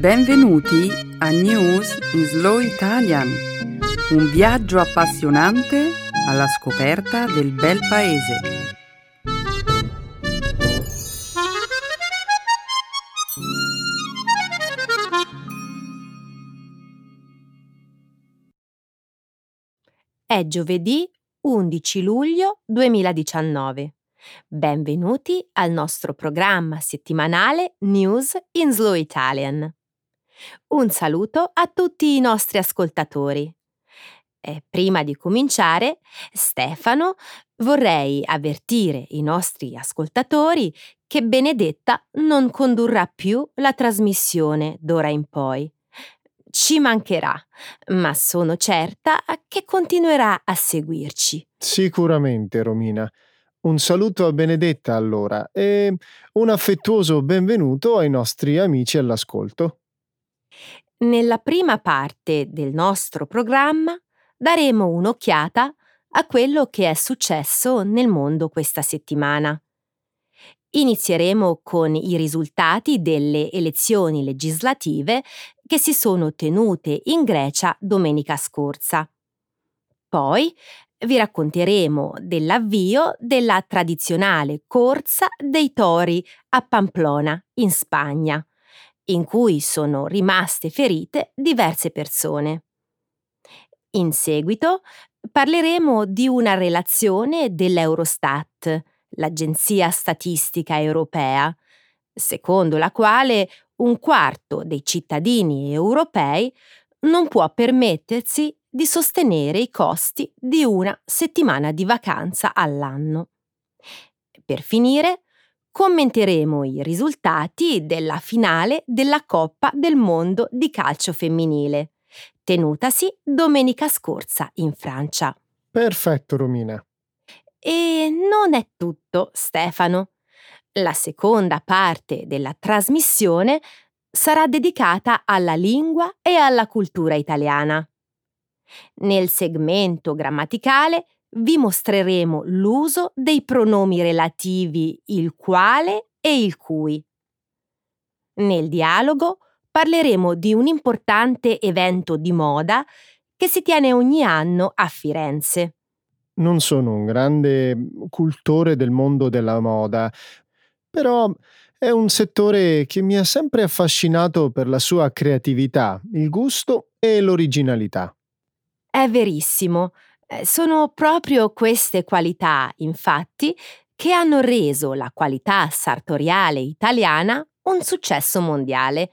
Benvenuti a News in Slow Italian, un viaggio appassionante alla scoperta del bel paese. È giovedì 11 luglio 2019. Benvenuti al nostro programma settimanale News in Slow Italian. Un saluto a tutti i nostri ascoltatori. E prima di cominciare, Stefano, vorrei avvertire i nostri ascoltatori che Benedetta non condurrà più la trasmissione d'ora in poi. Ci mancherà, ma sono certa che continuerà a seguirci. Sicuramente, Romina. Un saluto a Benedetta allora e un affettuoso benvenuto ai nostri amici all'ascolto. Nella prima parte del nostro programma daremo un'occhiata a quello che è successo nel mondo questa settimana. Inizieremo con i risultati delle elezioni legislative che si sono tenute in Grecia domenica scorsa. Poi vi racconteremo dell'avvio della tradizionale corsa dei tori a Pamplona, in Spagna, in cui sono rimaste ferite diverse persone. In seguito parleremo di una relazione dell'Eurostat, l'agenzia statistica europea, secondo la quale un quarto dei cittadini europei non può permettersi di sostenere i costi di una settimana di vacanza all'anno. Per finire, commenteremo i risultati della finale della Coppa del Mondo di calcio femminile, tenutasi domenica scorsa in Francia. Perfetto, Romina. E non è tutto, Stefano. La seconda parte della trasmissione sarà dedicata alla lingua e alla cultura italiana. Nel segmento grammaticale vi mostreremo l'uso dei pronomi relativi il quale e il cui. Nel dialogo parleremo di un importante evento di moda che si tiene ogni anno a Firenze. Non sono un grande cultore del mondo della moda, però è un settore che mi ha sempre affascinato per la sua creatività, il gusto e l'originalità. È verissimo. Eh, sono proprio queste qualità, infatti, che hanno reso la qualità sartoriale italiana un successo mondiale.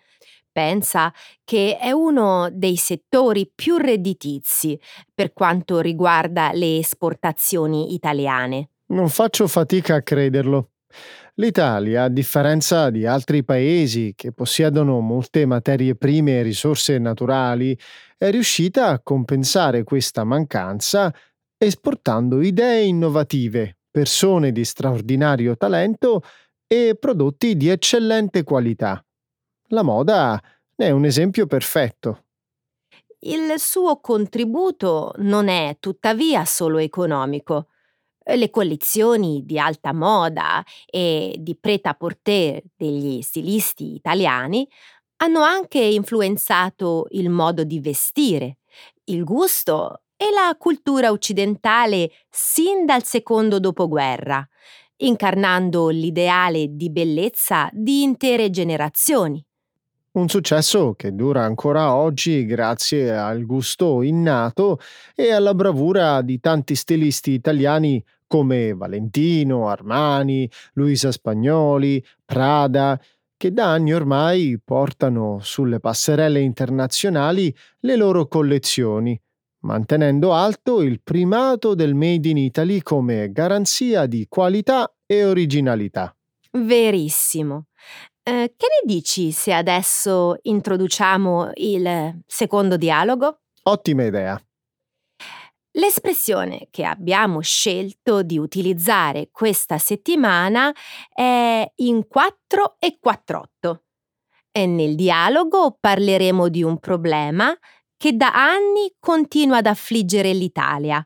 Pensa che è uno dei settori più redditizi per quanto riguarda le esportazioni italiane. Non faccio fatica a crederlo. L'Italia, a differenza di altri paesi che possiedono molte materie prime e risorse naturali, è riuscita a compensare questa mancanza esportando idee innovative, persone di straordinario talento e prodotti di eccellente qualità. La moda è un esempio perfetto. Il suo contributo non è tuttavia solo economico. Le collezioni di alta moda e di prêt-à-porter degli stilisti italiani hanno anche influenzato il modo di vestire, il gusto e la cultura occidentale sin dal secondo dopoguerra, incarnando l'ideale di bellezza di intere generazioni. Un successo che dura ancora oggi grazie al gusto innato e alla bravura di tanti stilisti italiani come Valentino, Armani, Luisa Spagnoli, Prada, che da anni ormai portano sulle passerelle internazionali le loro collezioni, mantenendo alto il primato del Made in Italy come garanzia di qualità e originalità. Verissimo. Eh, che ne dici se adesso introduciamo il secondo dialogo? Ottima idea. L'espressione che abbiamo scelto di utilizzare questa settimana è in 4 e 48. E nel dialogo parleremo di un problema che da anni continua ad affliggere l'Italia,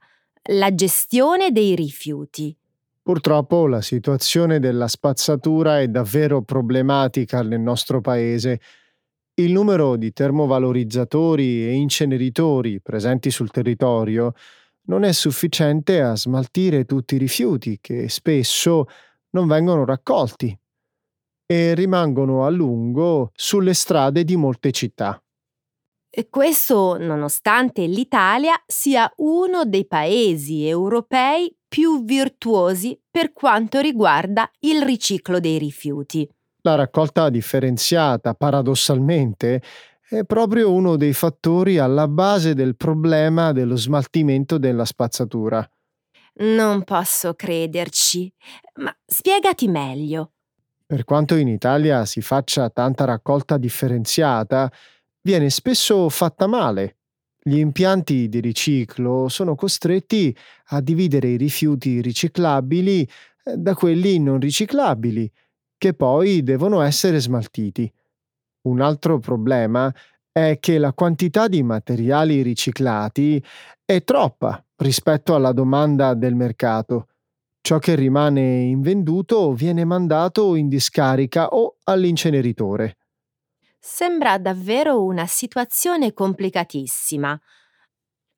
la gestione dei rifiuti. Purtroppo la situazione della spazzatura è davvero problematica nel nostro paese Il numero di termovalorizzatori e inceneritori presenti sul territorio non è sufficiente a smaltire tutti i rifiuti che spesso non vengono raccolti e rimangono a lungo sulle strade di molte città. E questo nonostante l'Italia sia uno dei paesi europei più virtuosi per quanto riguarda il riciclo dei rifiuti. La raccolta differenziata, paradossalmente, è proprio uno dei fattori alla base del problema dello smaltimento della spazzatura. Non posso crederci, ma spiegati meglio. Per quanto in Italia si faccia tanta raccolta differenziata, viene spesso fatta male. Gli impianti di riciclo sono costretti a dividere i rifiuti riciclabili eh, da quelli non riciclabili, che poi devono essere smaltiti. Un altro problema è che la quantità di materiali riciclati è troppa rispetto alla domanda del mercato Ciò che rimane invenduto viene mandato in discarica o all'inceneritore. Sembra davvero una situazione complicatissima,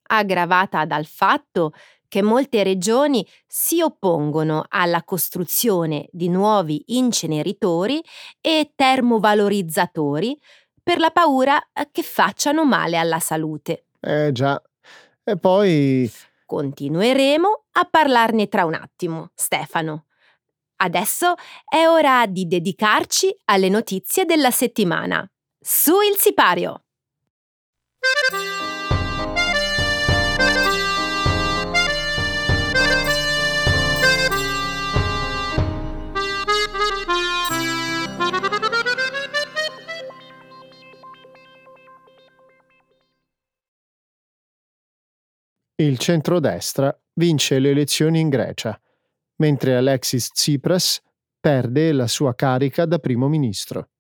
aggravata dal fatto che molte regioni si oppongono alla costruzione di nuovi inceneritori e termovalorizzatori per la paura che facciano male alla salute. Eh già. E poi Continueremo a parlarne tra un attimo, Stefano. Adesso è ora di dedicarci alle notizie della settimana. Su il sipario! Il centrodestra vince le elezioni in Grecia, mentre Alexis Tsipras perde la sua carica da primo ministro.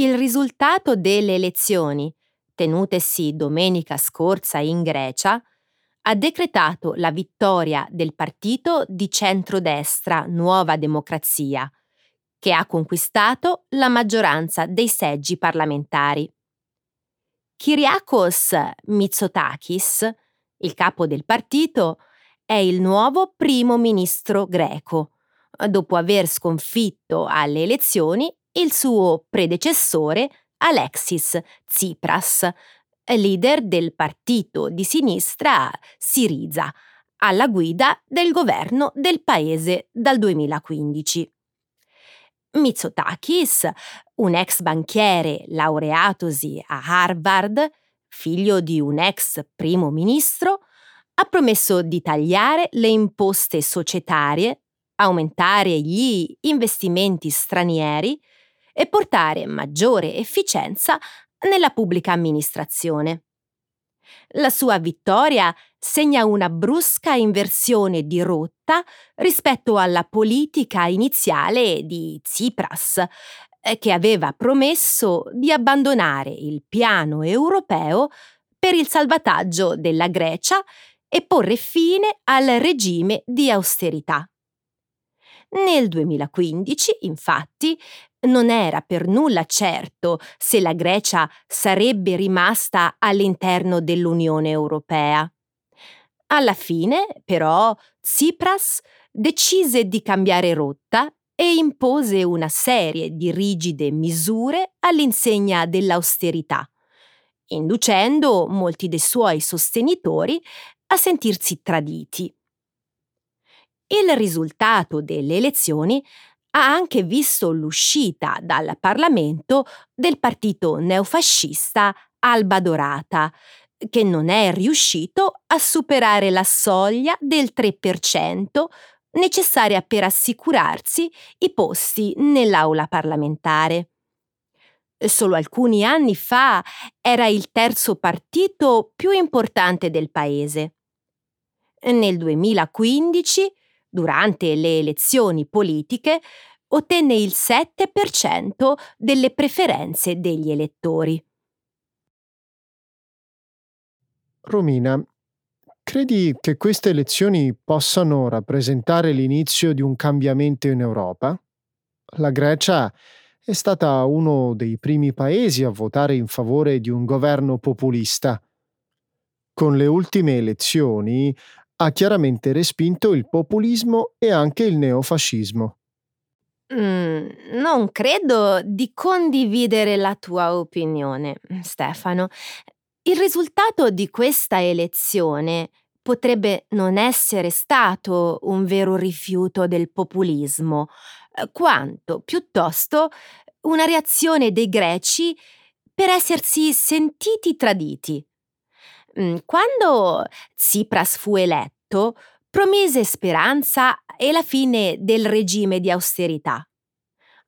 Il risultato delle elezioni, tenutesi domenica scorsa in Grecia, ha decretato la vittoria del partito di centrodestra Nuova Democrazia, che ha conquistato la maggioranza dei seggi parlamentari. Kyriakos Mitsotakis, il capo del partito, è il nuovo primo ministro greco, dopo aver sconfitto alle elezioni il suo predecessore Alexis Tsipras, leader del partito di sinistra Siriza, alla guida del governo del paese dal 2015. Mitsotakis, un ex banchiere laureatosi a Harvard, figlio di un ex primo ministro, ha promesso di tagliare le imposte societarie, aumentare gli investimenti stranieri e portare maggiore efficienza nella pubblica amministrazione. La sua vittoria segna una brusca inversione di rotta rispetto alla politica iniziale di Tsipras, eh, che aveva promesso di abbandonare il piano europeo per il salvataggio della Grecia e porre fine al regime di austerità. Nel 2015, infatti, non era per nulla certo se la Grecia sarebbe rimasta all'interno dell'Unione Europea. Alla fine, però, Tsipras decise di cambiare rotta e impose una serie di rigide misure all'insegna dell'austerità, inducendo molti dei suoi sostenitori a sentirsi traditi. Il risultato delle elezioni ha anche visto l'uscita dal Parlamento del partito neofascista Alba Dorata, che non è riuscito a superare la soglia del 3% necessaria per assicurarsi i posti nell'aula parlamentare. Solo alcuni anni fa era il terzo partito più importante del paese. Nel 2015 durante le elezioni politiche, ottenne il 7% delle preferenze degli elettori. Romina, credi che queste elezioni possano rappresentare l'inizio di un cambiamento in Europa? La Grecia è stata uno dei primi paesi a votare in favore di un governo populista. Con le ultime elezioni ha chiaramente respinto il populismo e anche il neofascismo. Mm, non credo di condividere la tua opinione, Stefano. Il risultato di questa elezione potrebbe non essere stato un vero rifiuto del populismo, eh, quanto piuttosto una reazione dei greci per essersi sentiti traditi. Mm, quando Tsipras fu eletto, promise speranza e la fine del regime di austerità.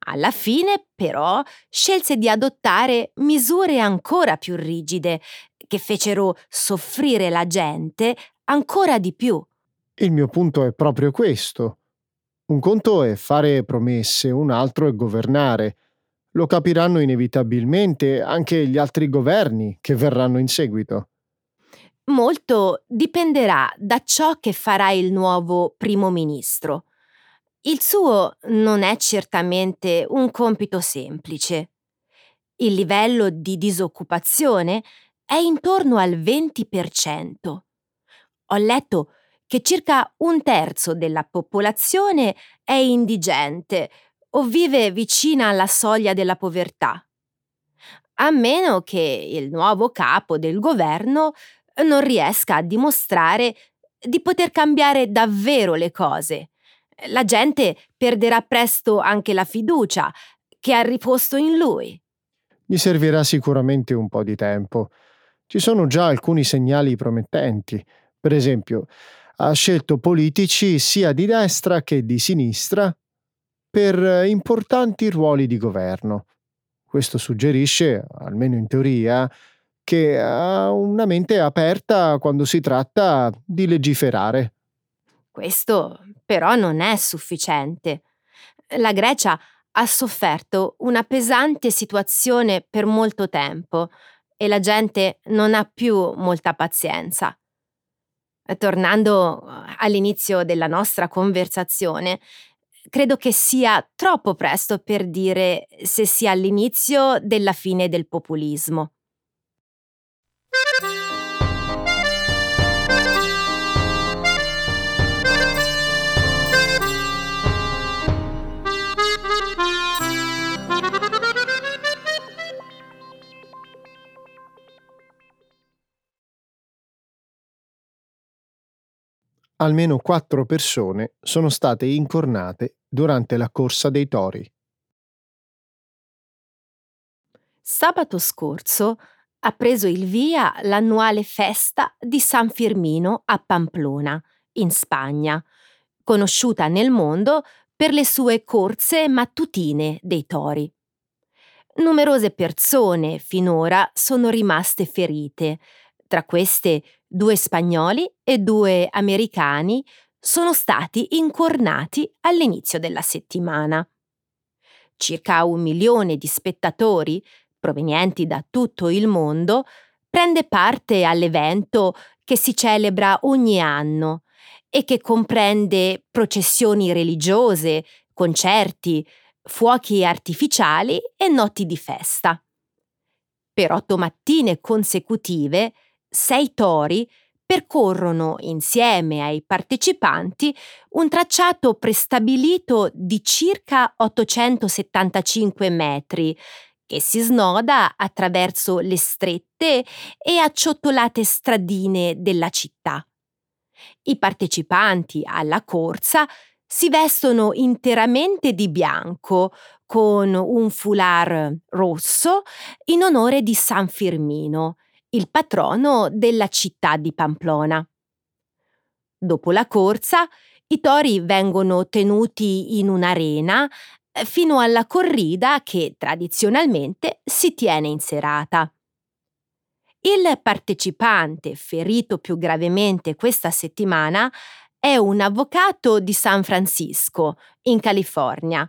Alla fine, però, scelse di adottare misure ancora più rigide, che fecero soffrire la gente ancora di più. Il mio punto è proprio questo. Un conto è fare promesse, un altro è governare. Lo capiranno inevitabilmente anche gli altri governi che verranno in seguito. Molto dipenderà da ciò che farà il nuovo primo ministro. Il suo non è certamente un compito semplice. Il livello di disoccupazione è intorno al 20%. Ho letto che circa un terzo della popolazione è indigente o vive vicina alla soglia della povertà. A meno che il nuovo capo del governo non riesca a dimostrare di poter cambiare davvero le cose. La gente perderà presto anche la fiducia che ha riposto in lui. Gli servirà sicuramente un po' di tempo. Ci sono già alcuni segnali promettenti. Per esempio, ha scelto politici sia di destra che di sinistra per importanti ruoli di governo. Questo suggerisce, almeno in teoria, che ha una mente aperta quando si tratta di legiferare. Questo però non è sufficiente. La Grecia ha sofferto una pesante situazione per molto tempo e la gente non ha più molta pazienza. Tornando all'inizio della nostra conversazione, credo che sia troppo presto per dire se sia all'inizio della fine del populismo. Almeno quattro persone sono state incornate durante la corsa dei tori. Sabato scorso ha preso il via l'annuale festa di San Firmino a Pamplona, in Spagna, conosciuta nel mondo per le sue corse mattutine dei tori. Numerose persone finora sono rimaste ferite, tra queste due spagnoli e due americani sono stati incornati all'inizio della settimana. Circa un milione di spettatori, provenienti da tutto il mondo, prende parte all'evento che si celebra ogni anno e che comprende processioni religiose, concerti, fuochi artificiali e notti di festa. Per otto mattine consecutive sei tori percorrono insieme ai partecipanti un tracciato prestabilito di circa 875 metri che si snoda attraverso le strette e acciottolate stradine della città. I partecipanti alla corsa si vestono interamente di bianco con un foulard rosso in onore di San Firmino il patrono della città di Pamplona. Dopo la corsa, i tori vengono tenuti in un'arena eh, fino alla corrida che tradizionalmente si tiene in serata. Il partecipante ferito più gravemente questa settimana è un avvocato di San Francisco, in California,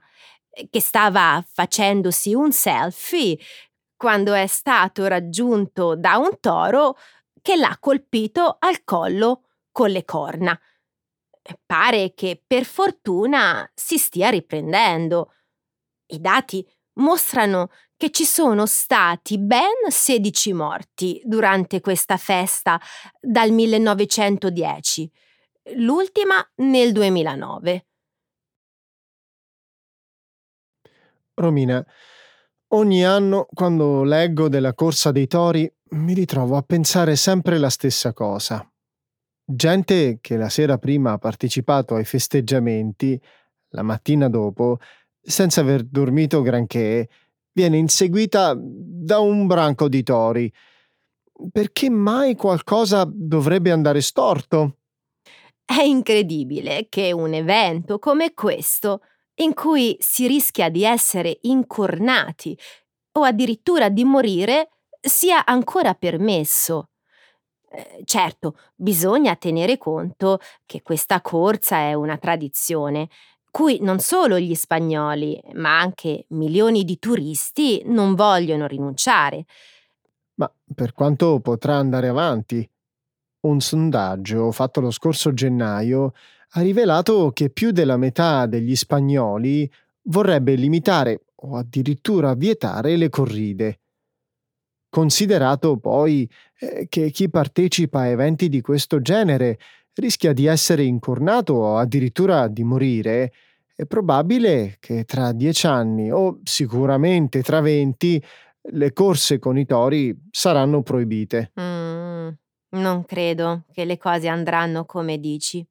che stava facendosi un selfie quando è stato raggiunto da un toro che l'ha colpito al collo con le corna. Pare che per fortuna si stia riprendendo. I dati mostrano che ci sono stati ben 16 morti durante questa festa dal 1910, l'ultima nel 2009. Romina, ogni anno quando leggo della corsa dei tori mi ritrovo a pensare sempre la stessa cosa. Gente che la sera prima ha partecipato ai festeggiamenti, la mattina dopo, senza aver dormito granché, viene inseguita da un branco di tori. Perché mai qualcosa dovrebbe andare storto? È incredibile che un evento come questo, in cui si rischia di essere incornati o addirittura di morire, sia ancora permesso. Eh, certo, bisogna tenere conto che questa corsa è una tradizione cui non solo gli spagnoli, ma anche milioni di turisti non vogliono rinunciare. Ma per quanto potrà andare avanti? Un sondaggio fatto lo scorso gennaio ha rivelato che più della metà degli spagnoli vorrebbe limitare o addirittura vietare le corride. Considerato poi eh, che chi partecipa a eventi di questo genere rischia di essere incornato o addirittura di morire, è probabile che tra dieci anni o sicuramente tra venti le corse con i tori saranno proibite. Mm, non credo che le cose andranno come dici.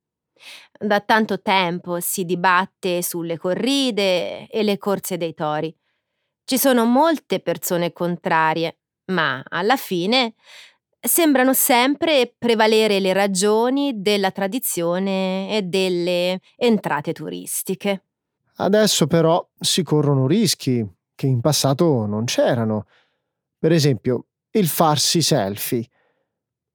Da tanto tempo si dibatte sulle corride e le corse dei tori. Ci sono molte persone contrarie, ma alla fine sembrano sempre prevalere le ragioni della tradizione e delle entrate turistiche. Adesso però si corrono rischi che in passato non c'erano. Per esempio, il farsi selfie.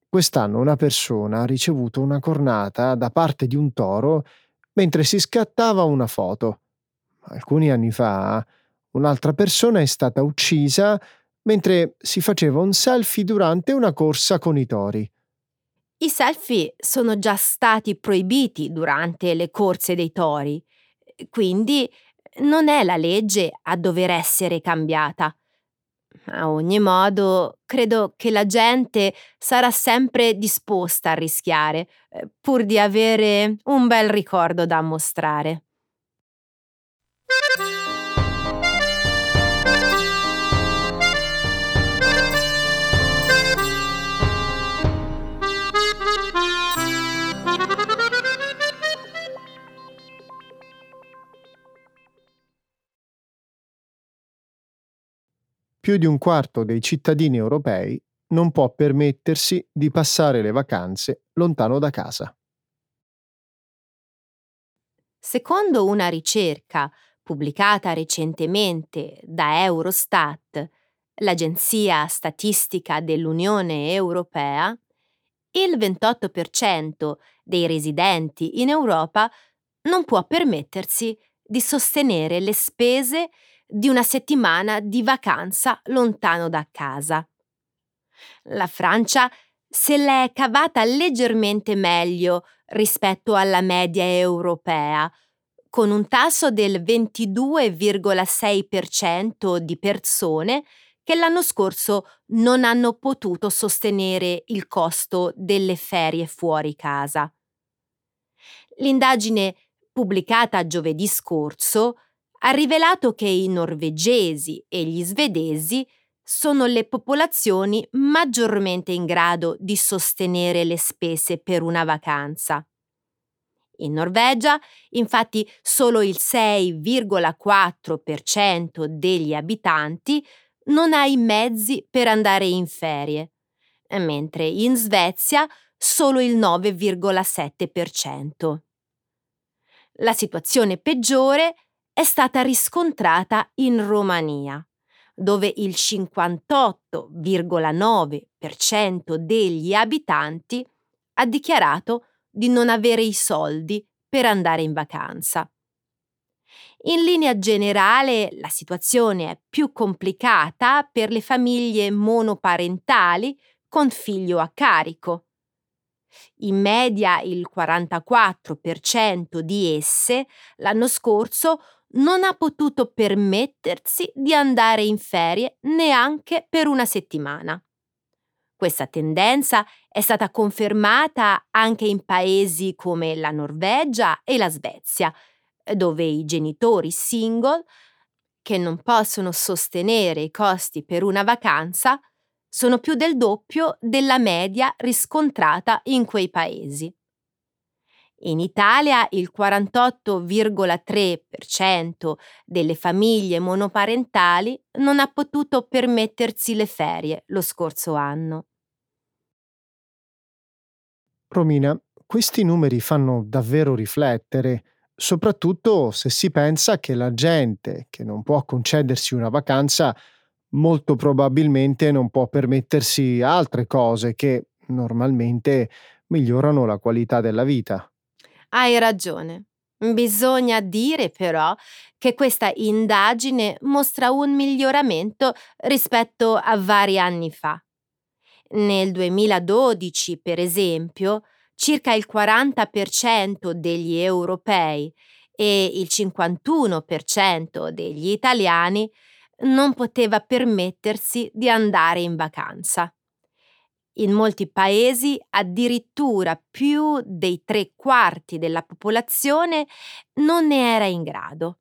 Quest'anno una persona ha ricevuto una cornata da parte di un toro mentre si scattava una foto. Alcuni anni fa un'altra persona è stata uccisa mentre si faceva un selfie durante una corsa con i tori. I selfie sono già stati proibiti durante le corse dei tori, quindi non è la legge a dover essere cambiata. A ogni modo, credo che la gente sarà sempre disposta a rischiare, eh, pur di avere un bel ricordo da mostrare. Più di un quarto dei cittadini europei non può permettersi di passare le vacanze lontano da casa. Secondo una ricerca pubblicata recentemente da Eurostat, l'agenzia statistica dell'Unione Europea, il 28% dei residenti in Europa non può permettersi di sostenere le spese di una settimana di vacanza lontano da casa. La Francia se l'è cavata leggermente meglio rispetto alla media europea, con un tasso del 22,6% di persone che l'anno scorso non hanno potuto sostenere il costo delle ferie fuori casa. L'indagine pubblicata giovedì scorso ha rivelato che i norvegesi e gli svedesi sono le popolazioni maggiormente in grado di sostenere le spese per una vacanza. In Norvegia, infatti, solo il 6,4% degli abitanti non ha i mezzi per andare in ferie, mentre in Svezia solo il 9,7%. La situazione peggiore è è stata riscontrata in Romania, dove il 58,9% degli abitanti ha dichiarato di non avere i soldi per andare in vacanza. In linea generale la situazione è più complicata per le famiglie monoparentali con figlio a carico. In media il 44% di esse l'anno scorso non ha potuto permettersi di andare in ferie neanche per una settimana. Questa tendenza è stata confermata anche in paesi come la Norvegia e la Svezia, dove i genitori single, che non possono sostenere i costi per una vacanza, sono più del doppio della media riscontrata in quei paesi. In Italia il 48,3% delle famiglie monoparentali non ha potuto permettersi le ferie lo scorso anno. Romina, questi numeri fanno davvero riflettere, soprattutto se si pensa che la gente che non può concedersi una vacanza molto probabilmente non può permettersi altre cose che normalmente migliorano la qualità della vita. Hai ragione. Bisogna dire però che questa indagine mostra un miglioramento rispetto a vari anni fa. Nel 2012, per esempio, circa il 40% degli europei e il 51% degli italiani non poteva permettersi di andare in vacanza. In molti paesi addirittura più dei tre quarti della popolazione non ne era in grado.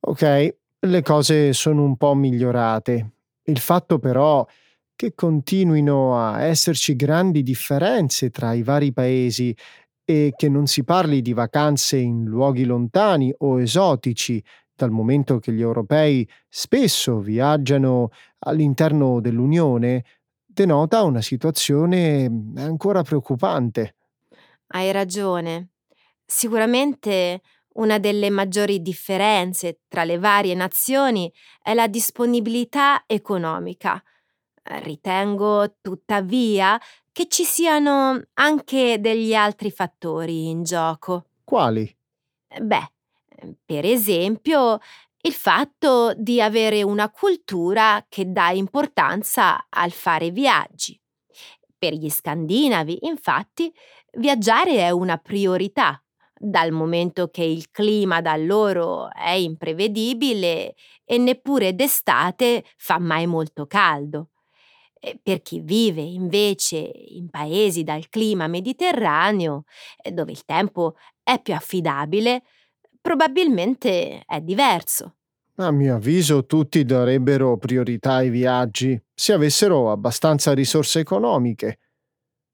Ok, le cose sono un po' migliorate. Il fatto però che continuino a esserci grandi differenze tra i vari paesi e che non si parli di vacanze in luoghi lontani o esotici, dal momento che gli europei spesso viaggiano all'interno dell'Unione, denota una situazione mm, ancora preoccupante. Hai ragione. Sicuramente una delle maggiori differenze tra le varie nazioni è la disponibilità economica. Ritengo, tuttavia, che ci siano anche degli altri fattori in gioco. Quali? Beh, per esempio, il fatto di avere una cultura che dà importanza al fare viaggi. Per gli scandinavi, infatti, viaggiare è una priorità, dal momento che il clima da loro è imprevedibile e neppure d'estate fa mai molto caldo. Per chi vive invece in paesi dal clima mediterraneo, dove il tempo è più affidabile, probabilmente è diverso. A mio avviso tutti darebbero priorità ai viaggi se avessero abbastanza risorse economiche.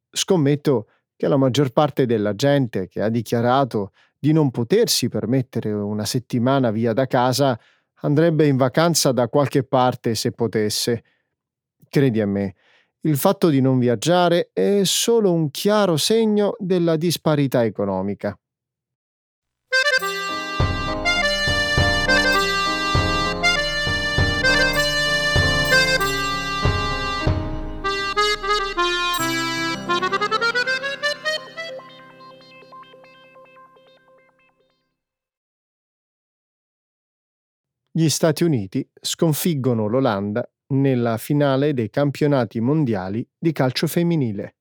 Scommetto che la maggior parte della gente che ha dichiarato di non potersi permettere una settimana via da casa andrebbe in vacanza da qualche parte se potesse. Credi a me, il fatto di non viaggiare è solo un chiaro segno della disparità economica. Gli Stati Uniti sconfiggono l'Olanda nella finale dei campionati mondiali di calcio femminile.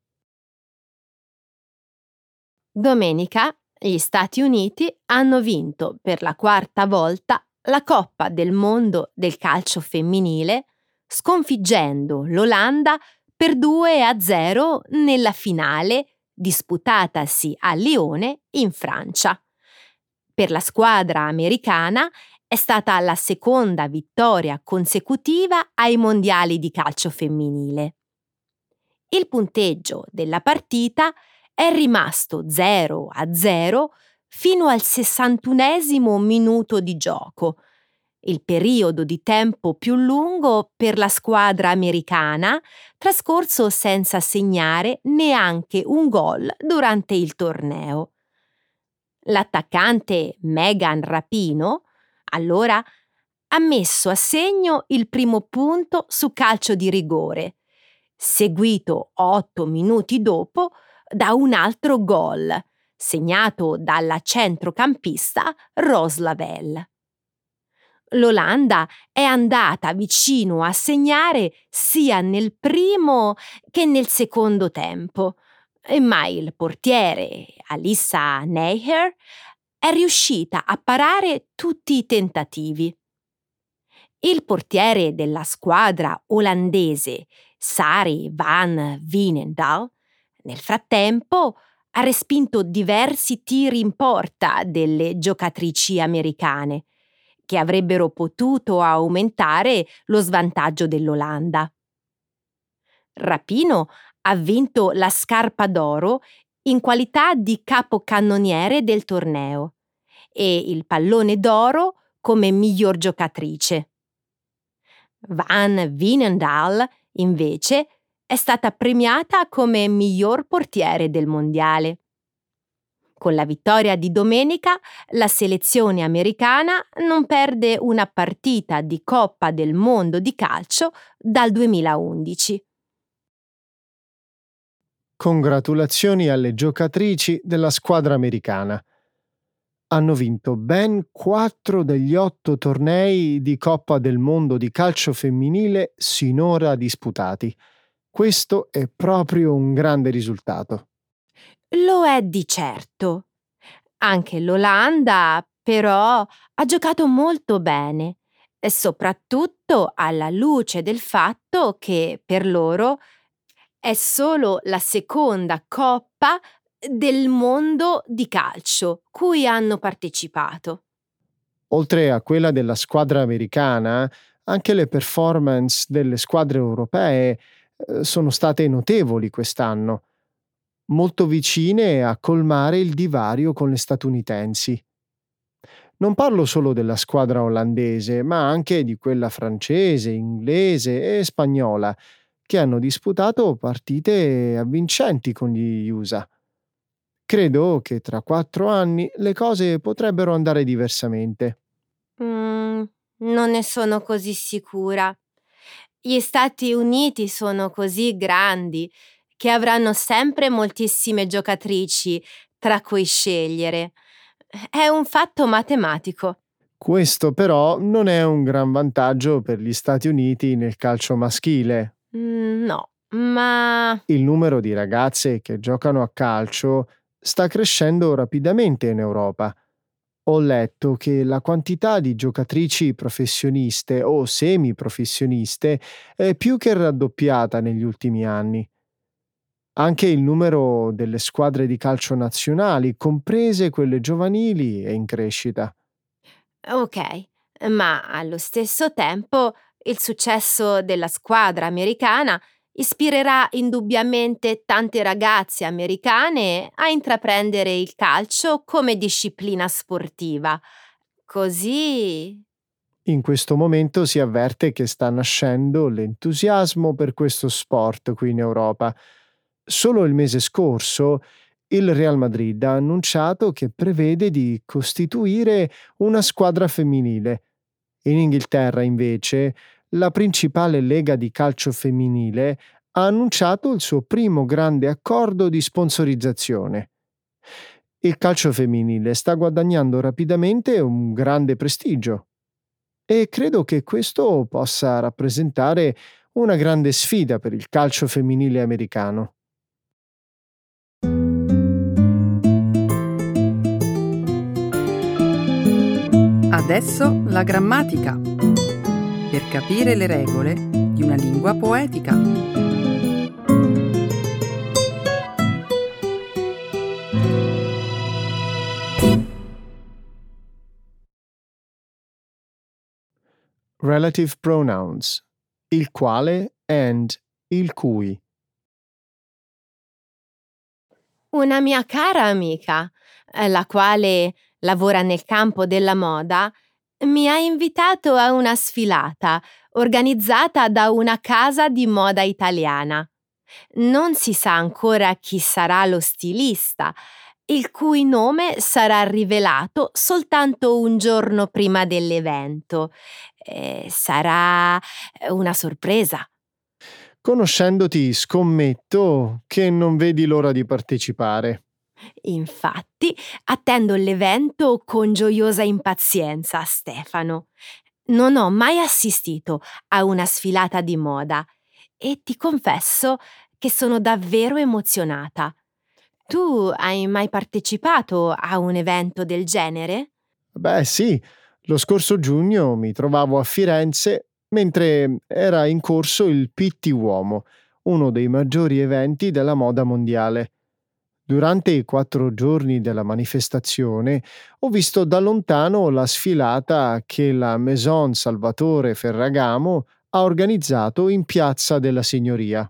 Domenica gli Stati Uniti hanno vinto per la quarta volta la Coppa del Mondo del calcio femminile, sconfiggendo l'Olanda per 2 a 0 nella finale disputatasi a Lione in Francia. Per la squadra americana è stata la seconda vittoria consecutiva ai mondiali di calcio femminile. Il punteggio della partita è rimasto 0 a 0 fino al 61 minuto di gioco, il periodo di tempo più lungo per la squadra americana, trascorso senza segnare neanche un gol durante il torneo. L'attaccante Megan Rapino allora ha messo a segno il primo punto su calcio di rigore, seguito otto minuti dopo da un altro gol, segnato dalla centrocampista Rose Lavelle. L'Olanda è andata vicino a segnare sia nel primo che nel secondo tempo, ma il portiere Alissa Neiher è riuscita a parare tutti i tentativi. Il portiere della squadra olandese, Sari van Wienendaal, nel frattempo ha respinto diversi tiri in porta delle giocatrici americane, che avrebbero potuto aumentare lo svantaggio dell'Olanda. Rapino ha vinto la scarpa d'oro in qualità di capocannoniere del torneo e il pallone d'oro come miglior giocatrice. Van Wienendaal, invece, è stata premiata come miglior portiere del mondiale. Con la vittoria di domenica, la selezione americana non perde una partita di Coppa del Mondo di calcio dal 2011. Congratulazioni alle giocatrici della squadra americana. Hanno vinto ben quattro degli otto tornei di Coppa del Mondo di calcio femminile sinora disputati questo è proprio un grande risultato. Lo è di certo. Anche l'Olanda, però, ha giocato molto bene, soprattutto alla luce del fatto che per loro è solo la seconda coppa del mondo di calcio cui hanno partecipato. Oltre a quella della squadra americana, anche le performance delle squadre europee eh, sono state notevoli quest'anno, molto vicine a colmare il divario con le statunitensi. Non parlo solo della squadra olandese, ma anche di quella francese, inglese e spagnola, che hanno disputato partite avvincenti con gli USA. Credo che tra quattro anni le cose potrebbero andare diversamente. Mm, non ne sono così sicura. Gli Stati Uniti sono così grandi che avranno sempre moltissime giocatrici tra cui scegliere. È un fatto matematico. Questo però non è un gran vantaggio per gli Stati Uniti nel calcio maschile. Mm, no, ma... Il numero di ragazze che giocano a calcio sta crescendo rapidamente in Europa ho letto che la quantità di giocatrici professioniste o semiprofessioniste è più che raddoppiata negli ultimi anni. Anche il numero delle squadre di calcio nazionali, comprese quelle giovanili, è in crescita. Ok, ma allo stesso tempo il successo della squadra americana ispirerà indubbiamente tante ragazze americane a intraprendere il calcio come disciplina sportiva. Così. In questo momento si avverte che sta nascendo l'entusiasmo per questo sport qui in Europa. Solo il mese scorso il Real Madrid ha annunciato che prevede di costituire una squadra femminile. In Inghilterra, invece, la principale lega di calcio femminile ha annunciato il suo primo grande accordo di sponsorizzazione. Il calcio femminile sta guadagnando rapidamente un grande prestigio e credo che questo possa rappresentare una grande sfida per il calcio femminile americano. Adesso la grammatica per capire le regole di una lingua poetica. Relative pronouns il quale and il cui. Una mia cara amica, eh, la quale lavora nel campo della moda, mi ha invitato a una sfilata organizzata da una casa di moda italiana. Non si sa ancora chi sarà lo stilista, il cui nome sarà rivelato soltanto un giorno prima dell'evento. Eh, sarà una sorpresa. Conoscendoti, scommetto che non vedi l'ora di partecipare. Infatti, attendo l'evento con gioiosa impazienza, Stefano. Non ho mai assistito a una sfilata di moda e ti confesso che sono davvero emozionata. Tu hai mai partecipato a un evento del genere? Beh, sì, lo scorso giugno mi trovavo a Firenze mentre era in corso il Pitti Uomo, uno dei maggiori eventi della moda mondiale. Durante i quattro giorni della manifestazione ho visto da lontano la sfilata che la Maison Salvatore Ferragamo ha organizzato in Piazza della Signoria.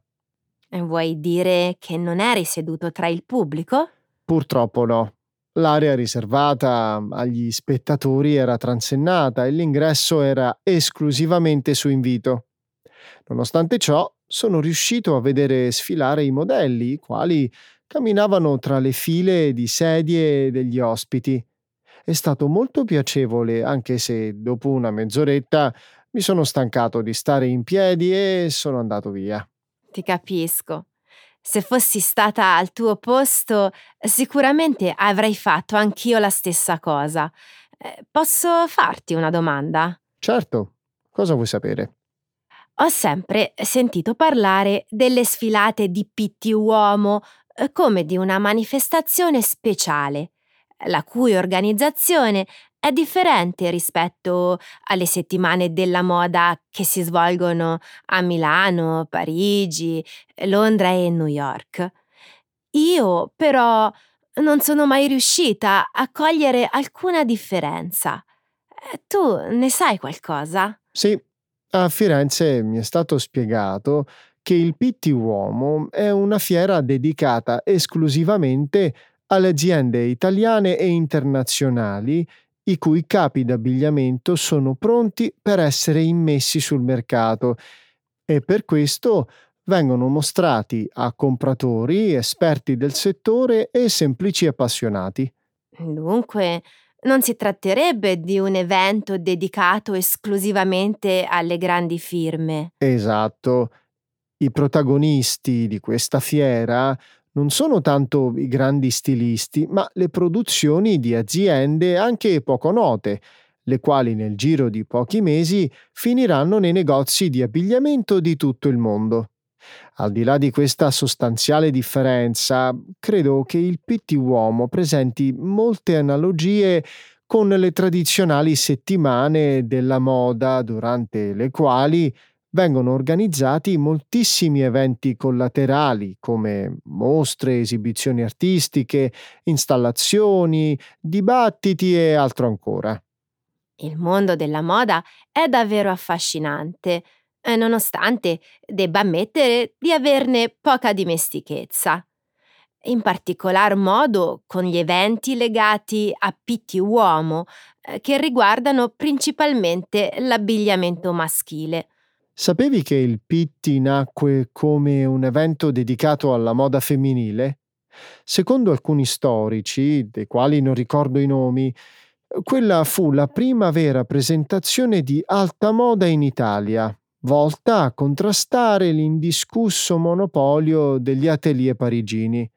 Vuoi dire che non eri seduto tra il pubblico? Purtroppo no. L'area riservata agli spettatori era transennata e l'ingresso era esclusivamente su invito. Nonostante ciò, sono riuscito a vedere sfilare i modelli, i quali camminavano tra le file di sedie degli ospiti. È stato molto piacevole, anche se dopo una mezz'oretta mi sono stancato di stare in piedi e sono andato via. Ti capisco. Se fossi stata al tuo posto, sicuramente avrei fatto anch'io la stessa cosa. Eh, posso farti una domanda? Certo, cosa vuoi sapere? Ho sempre sentito parlare delle sfilate di pitti uomo come di una manifestazione speciale, la cui organizzazione è differente rispetto alle settimane della moda che si svolgono a Milano, Parigi, Londra e New York. Io però non sono mai riuscita a cogliere alcuna differenza. Eh, tu ne sai qualcosa? Sì, a Firenze mi è stato spiegato che il Pitti Uomo è una fiera dedicata esclusivamente alle aziende italiane e internazionali i cui capi d'abbigliamento sono pronti per essere immessi sul mercato e per questo vengono mostrati a compratori, esperti del settore e semplici appassionati. Dunque, non si tratterebbe di un evento dedicato esclusivamente alle grandi firme. Esatto. I protagonisti di questa fiera non sono tanto i grandi stilisti, ma le produzioni di aziende anche poco note, le quali nel giro di pochi mesi finiranno nei negozi di abbigliamento di tutto il mondo. Al di là di questa sostanziale differenza, credo che il pitti uomo presenti molte analogie con le tradizionali settimane della moda durante le quali vengono organizzati moltissimi eventi collaterali come mostre, esibizioni artistiche, installazioni, dibattiti e altro ancora. Il mondo della moda è davvero affascinante, eh, nonostante debba ammettere di averne poca dimestichezza. In particolar modo con gli eventi legati a pitti uomo, eh, che riguardano principalmente l'abbigliamento maschile. Sapevi che il Pitti nacque come un evento dedicato alla moda femminile? Secondo alcuni storici, dei quali non ricordo i nomi, quella fu la prima vera presentazione di alta moda in Italia, volta a contrastare l'indiscusso monopolio degli atelier parigini.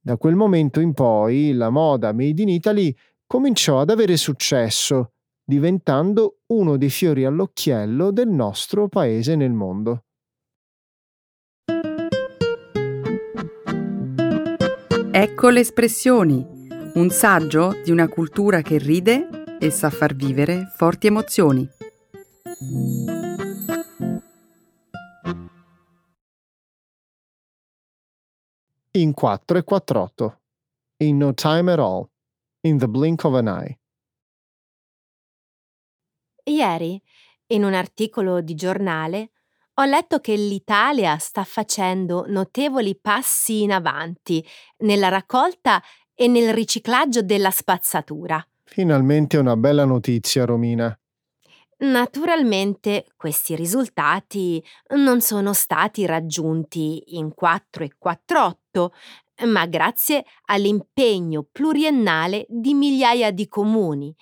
Da quel momento in poi la moda made in Italy cominciò ad avere successo diventando uno dei fiori all'occhiello del nostro paese nel mondo. Ecco le espressioni, un saggio di una cultura che ride e sa far vivere forti emozioni. In 4 e 48. In no time at all. In the blink of an eye. Ieri, in un articolo di giornale, ho letto che l'Italia sta facendo notevoli passi in avanti nella raccolta e nel riciclaggio della spazzatura. Finalmente una bella notizia, Romina. Naturalmente questi risultati non sono stati raggiunti in 4 e 48, ma grazie all'impegno pluriennale di migliaia di comuni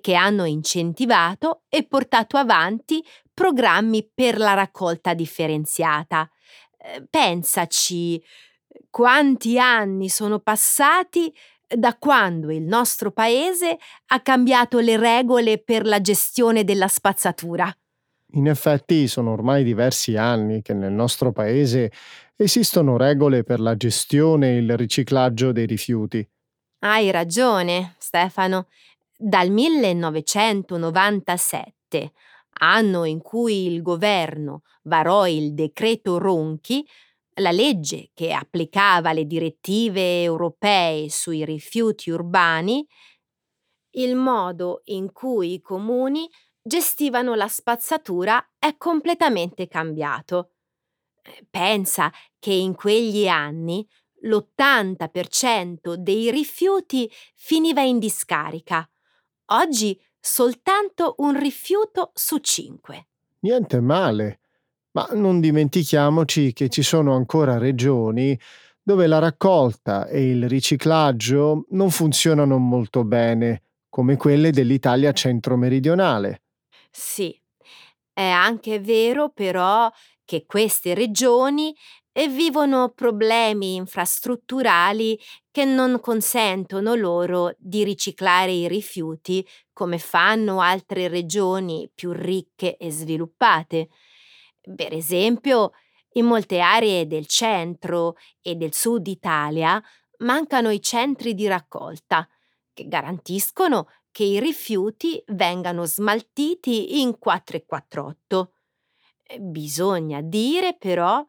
che hanno incentivato e portato avanti programmi per la raccolta differenziata. Eh, pensaci, quanti anni sono passati da quando il nostro paese ha cambiato le regole per la gestione della spazzatura. In effetti sono ormai diversi anni che nel nostro paese esistono regole per la gestione e il riciclaggio dei rifiuti. Hai ragione, Stefano. Dal 1997, anno in cui il governo varò il decreto Ronchi, la legge che applicava le direttive europee sui rifiuti urbani, il modo in cui i comuni gestivano la spazzatura è completamente cambiato. Eh, pensa che in quegli anni l'80% dei rifiuti finiva in discarica. Oggi soltanto un rifiuto su cinque. Niente male, ma non dimentichiamoci che ci sono ancora regioni dove la raccolta e il riciclaggio non funzionano molto bene, come quelle dell'Italia centro-meridionale. Sì, è anche vero però che queste regioni eh, vivono problemi infrastrutturali che non consentono loro di riciclare i rifiuti come fanno altre regioni più ricche e sviluppate. Per esempio, in molte aree del centro e del sud Italia mancano i centri di raccolta che garantiscono che i rifiuti vengano smaltiti in 448. Bisogna dire però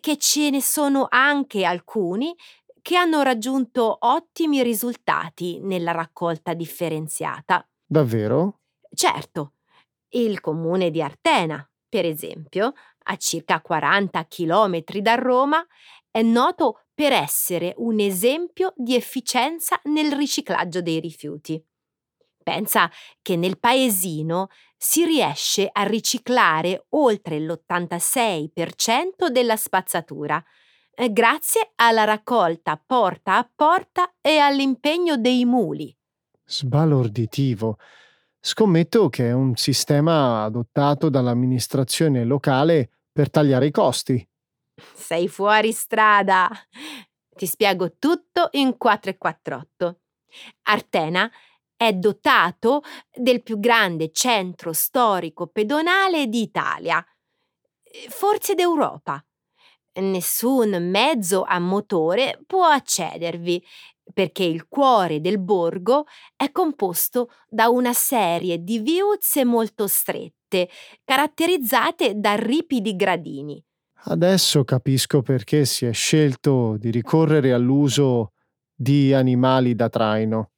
che ce ne sono anche alcuni che hanno raggiunto ottimi risultati nella raccolta differenziata. Davvero? Certo, il comune di Artena, per esempio, a circa 40 km da Roma, è noto per essere un esempio di efficienza nel riciclaggio dei rifiuti. Pensa che nel paesino si riesce a riciclare oltre l'86% della spazzatura, eh, grazie alla raccolta porta a porta e all'impegno dei muli. Sbalorditivo. Scommetto che è un sistema adottato dall'amministrazione locale per tagliare i costi. Sei fuori strada. Ti spiego tutto in 448. Artena è dotato del più grande centro storico pedonale d'Italia, eh, forse d'Europa. Nessun mezzo a motore può accedervi perché il cuore del borgo è composto da una serie di viuzze molto strette, caratterizzate da ripidi gradini. Adesso capisco perché si è scelto di ricorrere all'uso di animali da traino.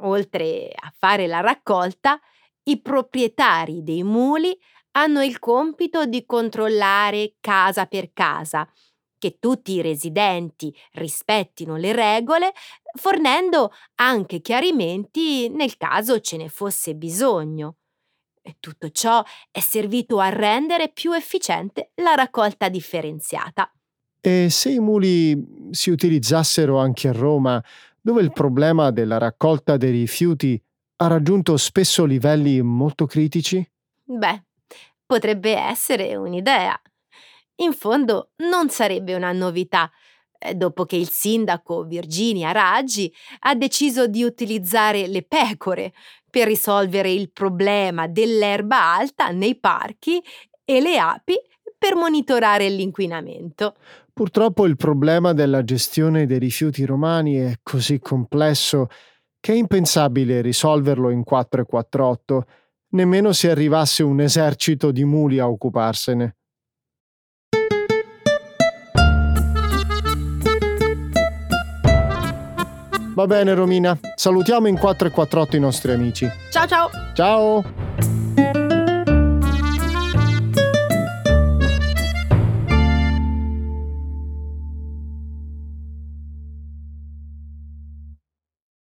Oltre a fare la raccolta, i proprietari dei muli hanno il compito di controllare casa per casa che tutti i residenti rispettino le regole, fornendo anche chiarimenti nel caso ce ne fosse bisogno. E tutto ciò è servito a rendere più efficiente la raccolta differenziata. E se i muli si utilizzassero anche a Roma, dove il problema della raccolta dei rifiuti ha raggiunto spesso livelli molto critici? Beh, potrebbe essere un'idea. In fondo non sarebbe una novità, eh, dopo che il sindaco Virginia Raggi ha deciso di utilizzare le pecore per risolvere il problema dell'erba alta nei parchi e le api per monitorare l'inquinamento. Purtroppo il problema della gestione dei rifiuti romani è così complesso che è impensabile risolverlo in 448, nemmeno se arrivasse un esercito di muli a occuparsene. Va bene Romina, salutiamo in 448 i nostri amici. Ciao ciao! Ciao!